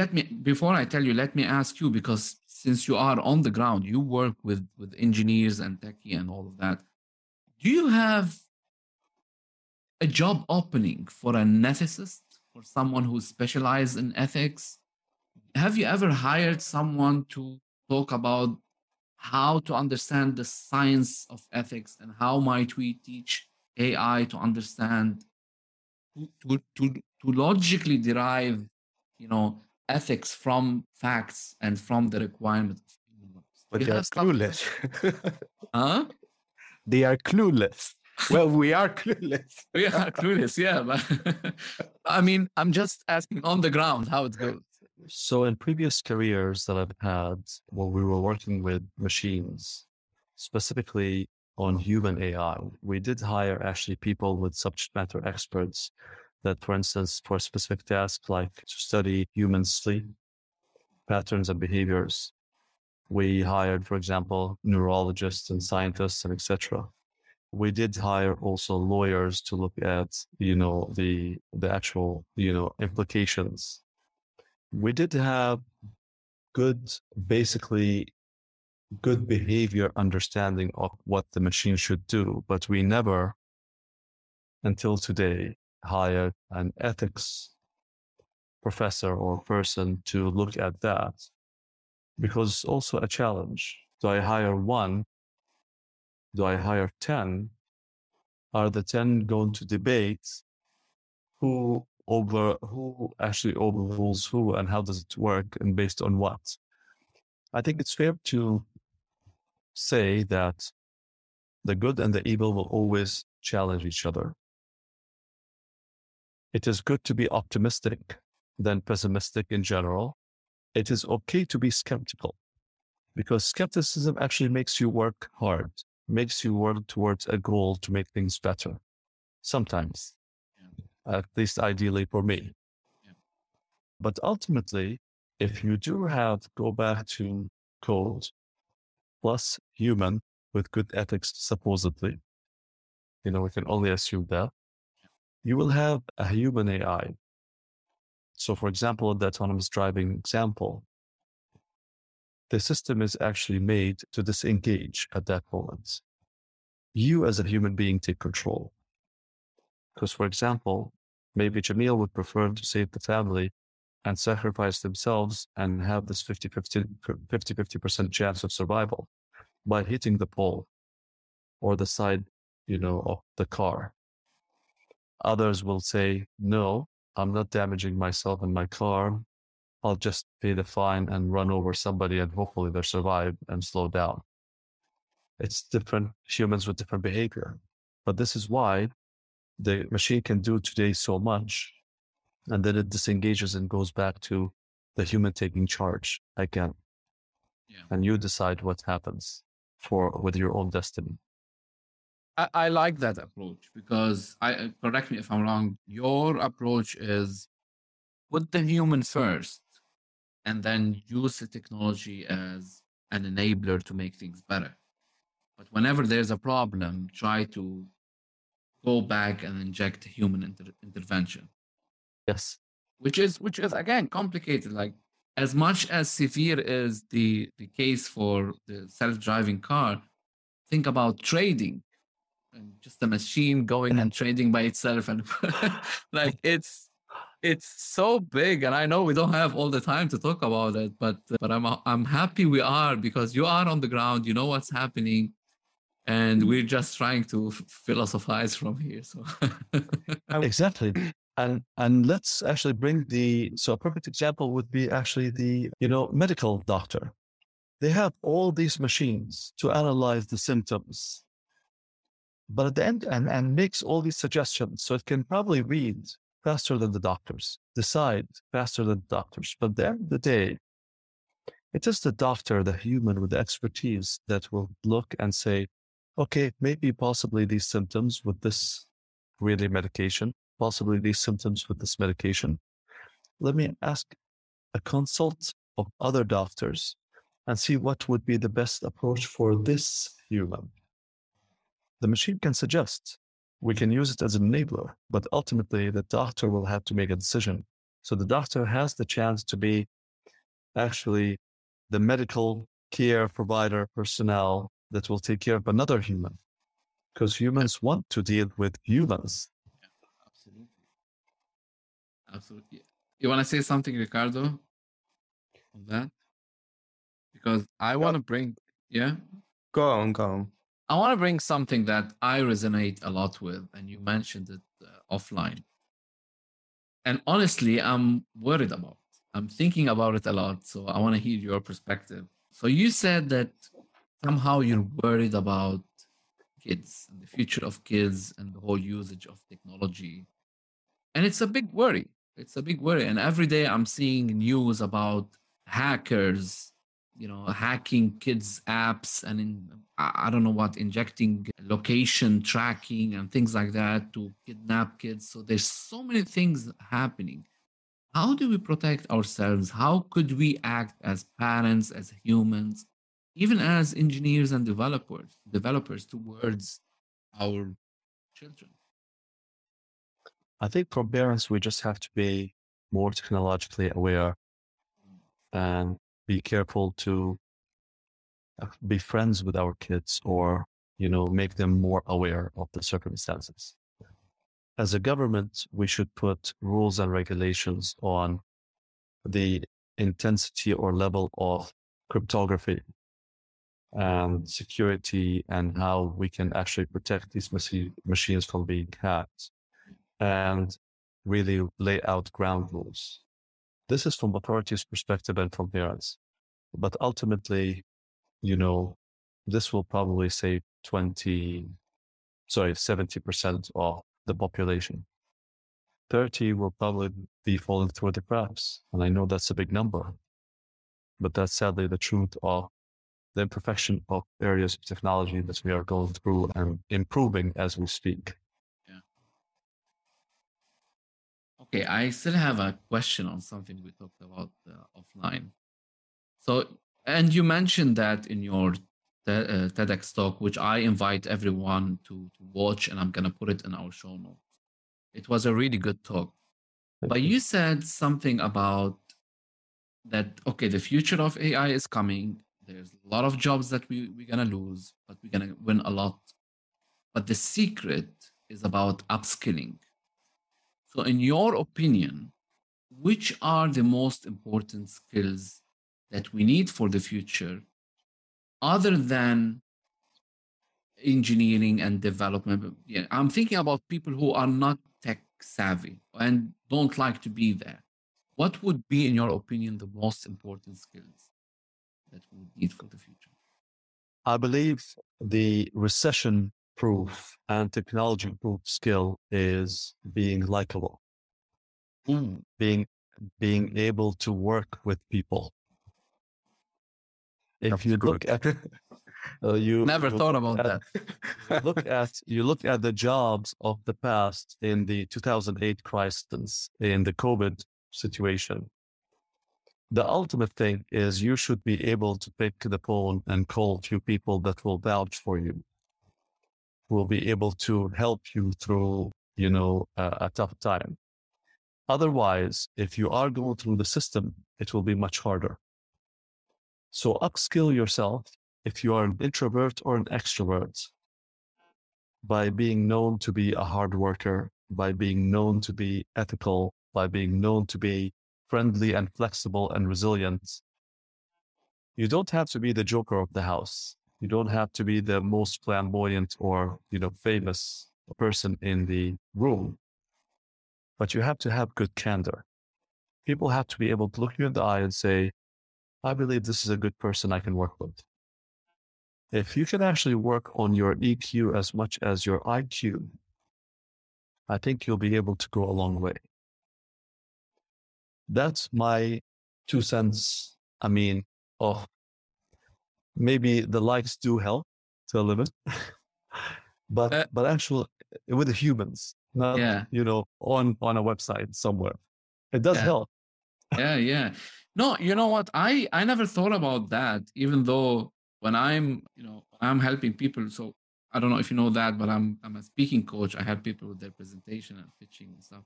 let me before I tell you, let me ask you because since you are on the ground, you work with with engineers and techie and all of that. Do you have a job opening for an ethicist or someone who specializes in ethics? Have you ever hired someone to talk about how to understand the science of ethics and how might we teach AI to understand to, to, to, to logically derive, you know, ethics from facts and from the requirements of human rights. But You they are clueless. Huh? they are clueless. Well, we are clueless. We are clueless, yeah. But I mean, I'm just asking on the ground how it goes. So in previous careers that I've had, when we were working with machines, specifically on human AI, we did hire actually people with subject matter experts that, for instance, for specific tasks like to study human sleep patterns and behaviors, we hired, for example, neurologists and scientists and etc. We did hire also lawyers to look at, you know, the the actual, you know, implications we did have good, basically good behavior understanding of what the machine should do, but we never, until today, hired an ethics professor or person to look at that because it's also a challenge. Do I hire one? Do I hire 10? Are the 10 going to debate who over who actually overrules who and how does it work and based on what. I think it's fair to say that the good and the evil will always challenge each other. It is good to be optimistic than pessimistic in general. It is okay to be skeptical because skepticism actually makes you work hard, makes you work towards a goal to make things better. Sometimes. At least ideally for me. Yeah. But ultimately, if you do have go back to code plus human with good ethics, supposedly, you know, we can only assume that you will have a human AI. So, for example, the autonomous driving example, the system is actually made to disengage at that moment. You, as a human being, take control. Because, for example, maybe Jamil would prefer to save the family and sacrifice themselves and have this 50 50, 50% chance of survival by hitting the pole or the side, you know, of the car. Others will say, no, I'm not damaging myself and my car. I'll just pay the fine and run over somebody and hopefully they'll survive and slow down. It's different humans with different behavior. But this is why the machine can do today so much. And then it disengages and goes back to the human taking charge again. Yeah. And you decide what happens for with your own destiny. I, I like that approach because I uh, correct me if I'm wrong. Your approach is put the human first and then use the technology as an enabler to make things better. But whenever there's a problem, try to go back and inject human inter- intervention. Yes. Which is which is again complicated. Like as much as severe is the the case for the self-driving car, think about trading and just a machine going and mm-hmm. trading by itself and like it's it's so big and i know we don't have all the time to talk about it but but i'm i'm happy we are because you are on the ground you know what's happening and mm. we're just trying to philosophize from here so. Exactly. And and let's actually bring the so a perfect example would be actually the you know medical doctor. They have all these machines to analyze the symptoms. But at the end and, and makes all these suggestions so it can probably read faster than the doctors decide faster than the doctors. But at the end of the day it is the doctor the human with the expertise that will look and say okay maybe possibly these symptoms with this really medication possibly these symptoms with this medication let me ask a consult of other doctors and see what would be the best approach for this human the machine can suggest. We can use it as an enabler, but ultimately the doctor will have to make a decision. So the doctor has the chance to be actually the medical care provider personnel that will take care of another human because humans want to deal with humans. Yeah, absolutely. Absolutely. You want to say something, Ricardo, on that? Because I want to bring, yeah? Go on, go on. I want to bring something that I resonate a lot with, and you mentioned it uh, offline. And honestly, I'm worried about. I'm thinking about it a lot, so I want to hear your perspective. So you said that somehow you're worried about kids and the future of kids and the whole usage of technology. And it's a big worry. It's a big worry. And every day I'm seeing news about hackers you know hacking kids apps and in, i don't know what injecting location tracking and things like that to kidnap kids so there's so many things happening how do we protect ourselves how could we act as parents as humans even as engineers and developers developers towards our children. I think for parents we just have to be more technologically aware and be careful to uh, be friends with our kids or you know make them more aware of the circumstances. As a government we should put rules and regulations on the intensity or level of cryptography and security and how we can actually protect these machines from being hacked and really lay out ground rules. This is from authorities' perspective and from parents. But ultimately, you know, this will probably save 20, sorry, 70% of the population. 30 will probably be falling through the cracks. And I know that's a big number, but that's sadly the truth of the imperfection of areas of technology that we are going through and improving as we speak. Yeah. Okay, I still have a question on something we talked about uh, offline. So, and you mentioned that in your uh, TEDx talk, which I invite everyone to, to watch, and I'm going to put it in our show notes. It was a really good talk. Thank but you. you said something about that, okay, the future of AI is coming. There's a lot of jobs that we, we're to lose, but we're to win a lot. But the secret is about upskilling. So, in your opinion, which are the most important skills that we need for the future other than engineering and development? Yeah, I'm thinking about people who are not tech savvy and don't like to be there. What would be, in your opinion, the most important skills that we need for the future? I believe the recession proof and technology proof skill is being likable, mm. being being able to work with people. If That's you good. look at Uh, you never you thought about at, that. look at you look at the jobs of the past in the 2008 crisis, in the COVID situation. The ultimate thing is you should be able to pick the phone and call a few people that will vouch for you, will be able to help you through, you know, a, a tough time. Otherwise, if you are going through the system, it will be much harder. So upskill yourself if you are an introvert or an extrovert by being known to be a hard worker, by being known to be ethical, by being known to be friendly and flexible and resilient. You don't have to be the joker of the house. You don't have to be the most flamboyant or, you know, famous person in the room. But you have to have good candor. People have to be able to look you in the eye and say, I believe this is a good person I can work with. If you can actually work on your EQ as much as your IQ, I think you'll be able to go a long way. That's my two cents. I mean, oh, maybe the likes do help to a limit, but uh, but actually with the humans, not yeah. you know on on a website somewhere, it does yeah. help. yeah, yeah. No, you know what? I I never thought about that, even though when I'm, you know, I'm helping people. So I don't know if you know that, but I'm I'm a speaking coach. I help people with their presentation and pitching and stuff.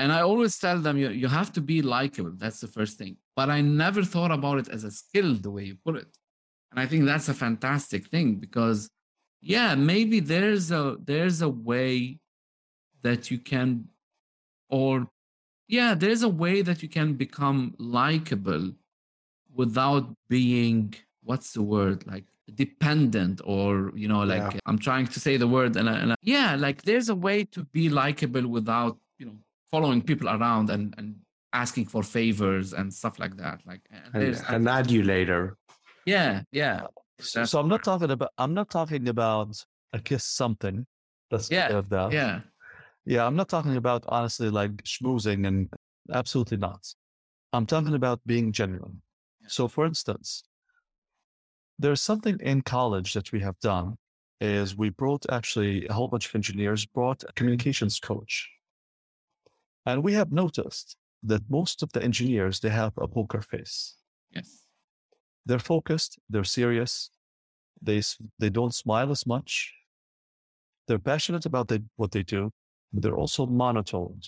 And I always tell them you you have to be likable. That's the first thing. But I never thought about it as a skill the way you put it. And I think that's a fantastic thing because yeah, maybe there's a there's a way that you can or yeah, there's a way that you can become likable without being what's the word like dependent or you know like yeah. i'm trying to say the word and, and yeah like there's a way to be likable without following people around and and asking for favors and stuff like that like and, an adulator. Yeah yeah uh, so, so, i'm not talking about i'm not talking about a kiss something that's yeah of that yeah. Yeah i'm not talking about honestly like schmoozing and absolutely not. I'm talking about being genuine. So for instance there's something in college that we have done is we brought actually a whole bunch of engineers brought a communications coach. And we have noticed that most of the engineers, they have a poker face. Yes. They're focused, they're serious, they, they don't smile as much. They're passionate about the, what they do, but they're also monotone.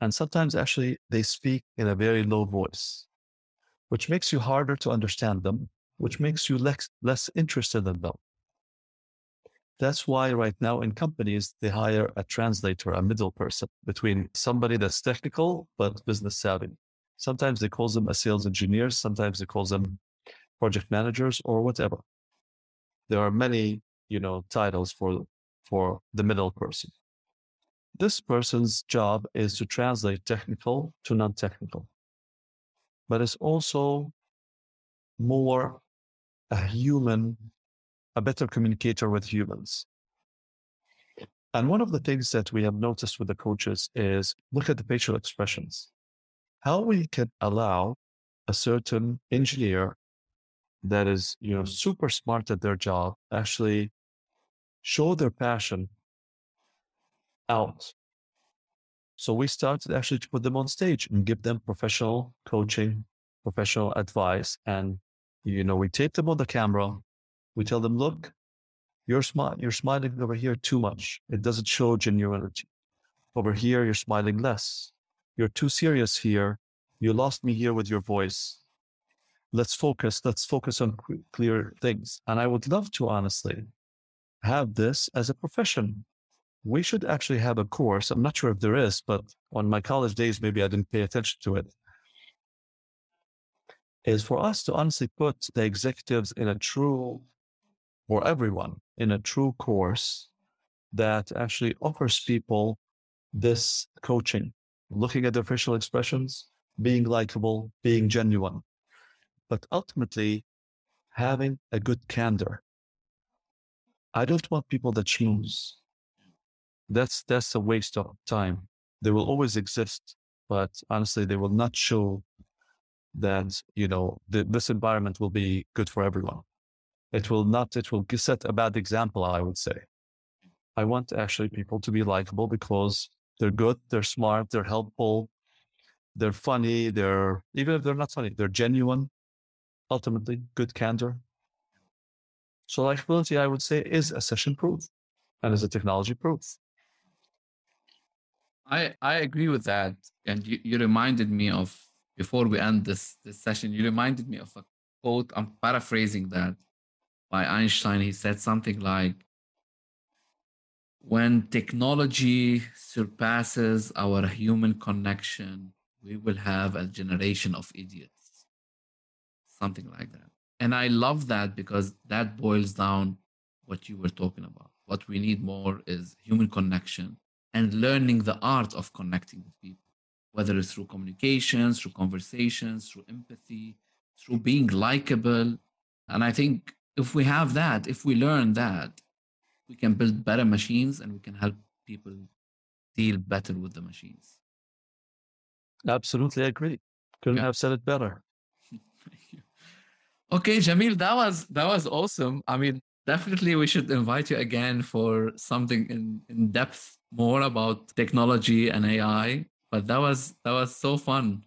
And sometimes actually they speak in a very low voice which makes you harder to understand them, which mm-hmm. makes you less, less interested in them. That's why right now in companies, they hire a translator, a middle person between somebody that's technical, but business savvy. Sometimes they call them a sales engineer. Sometimes they call them project managers or whatever. There are many, you know, titles for, for the middle person. this person's job is to translate technical to non-technical, but it's also more a human, a better communicator with humans. And one of the things that we have noticed with the coaches is look at the facial expressions. How we can allow a certain engineer that is, you know, super smart at their job actually show their passion out. So we started actually to put them on stage and give them professional coaching, professional advice. And, you know, we tape them on the camera. We tell them, look, you're, smi- you're smiling over here too much. It doesn't show genuinity. Over here, you're smiling less. You're too serious here. You lost me here with your voice. Let's focus. Let's focus on clear things. And I would love to honestly have this as a profession we should actually have a course. I'm not sure if there is, but on my college days, maybe I didn't pay attention to it. Is for us to honestly put the executives in a true, or everyone in a true course that actually offers people this coaching, looking at their facial expressions, being likable, being genuine, but ultimately having a good candor. I don't want people that choose that's that's a waste of time. They will always exist, but honestly, they will not show that you know this environment will be good for everyone. It will not. It will set a bad example. I would say. I want actually people to be likable because they're good, they're smart, they're helpful, they're funny, they're even if they're not funny, they're genuine. Ultimately, good candor. So likability, I would say, is a session proof and is a technology proof. I I agree with that, and you, you reminded me of before we end this this session. You reminded me of a quote. I'm paraphrasing that by Einstein. He said something like, "When technology surpasses our human connection, we will have a generation of idiots." Something like that. And I love that because that boils down what you were talking about. What we need more is human connection and learning the art of connecting with people, whether it's through communications, through conversations, through empathy, through being likable. And I think if we have that, if we learn that, we can build better machines and we can help people deal better with the machines. Absolutely agree. Couldn't yeah. have said it better. okay, Jamil, that was that was awesome. I mean, definitely we should invite you again for something in, in depth more about technology and AI. But that was that was so fun.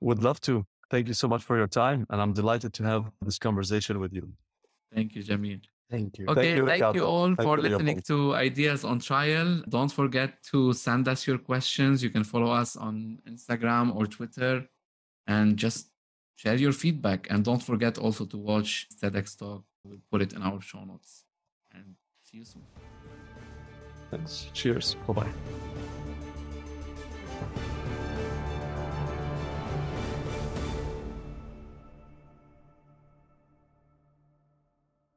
Would love to. Thank you so much for your time, and I'm delighted to have this conversation with you. Thank you, Jamil. Thank you. Okay, thank you, thank you all thank for you, listening to Ideas on Trial. Don't forget to send us your questions. You can follow us on Instagram or Twitter and just share your feedback. And don't forget also to watch TEDx Talk. We'll put it in our show notes. And see you soon. Thanks. Cheers. Bye bye.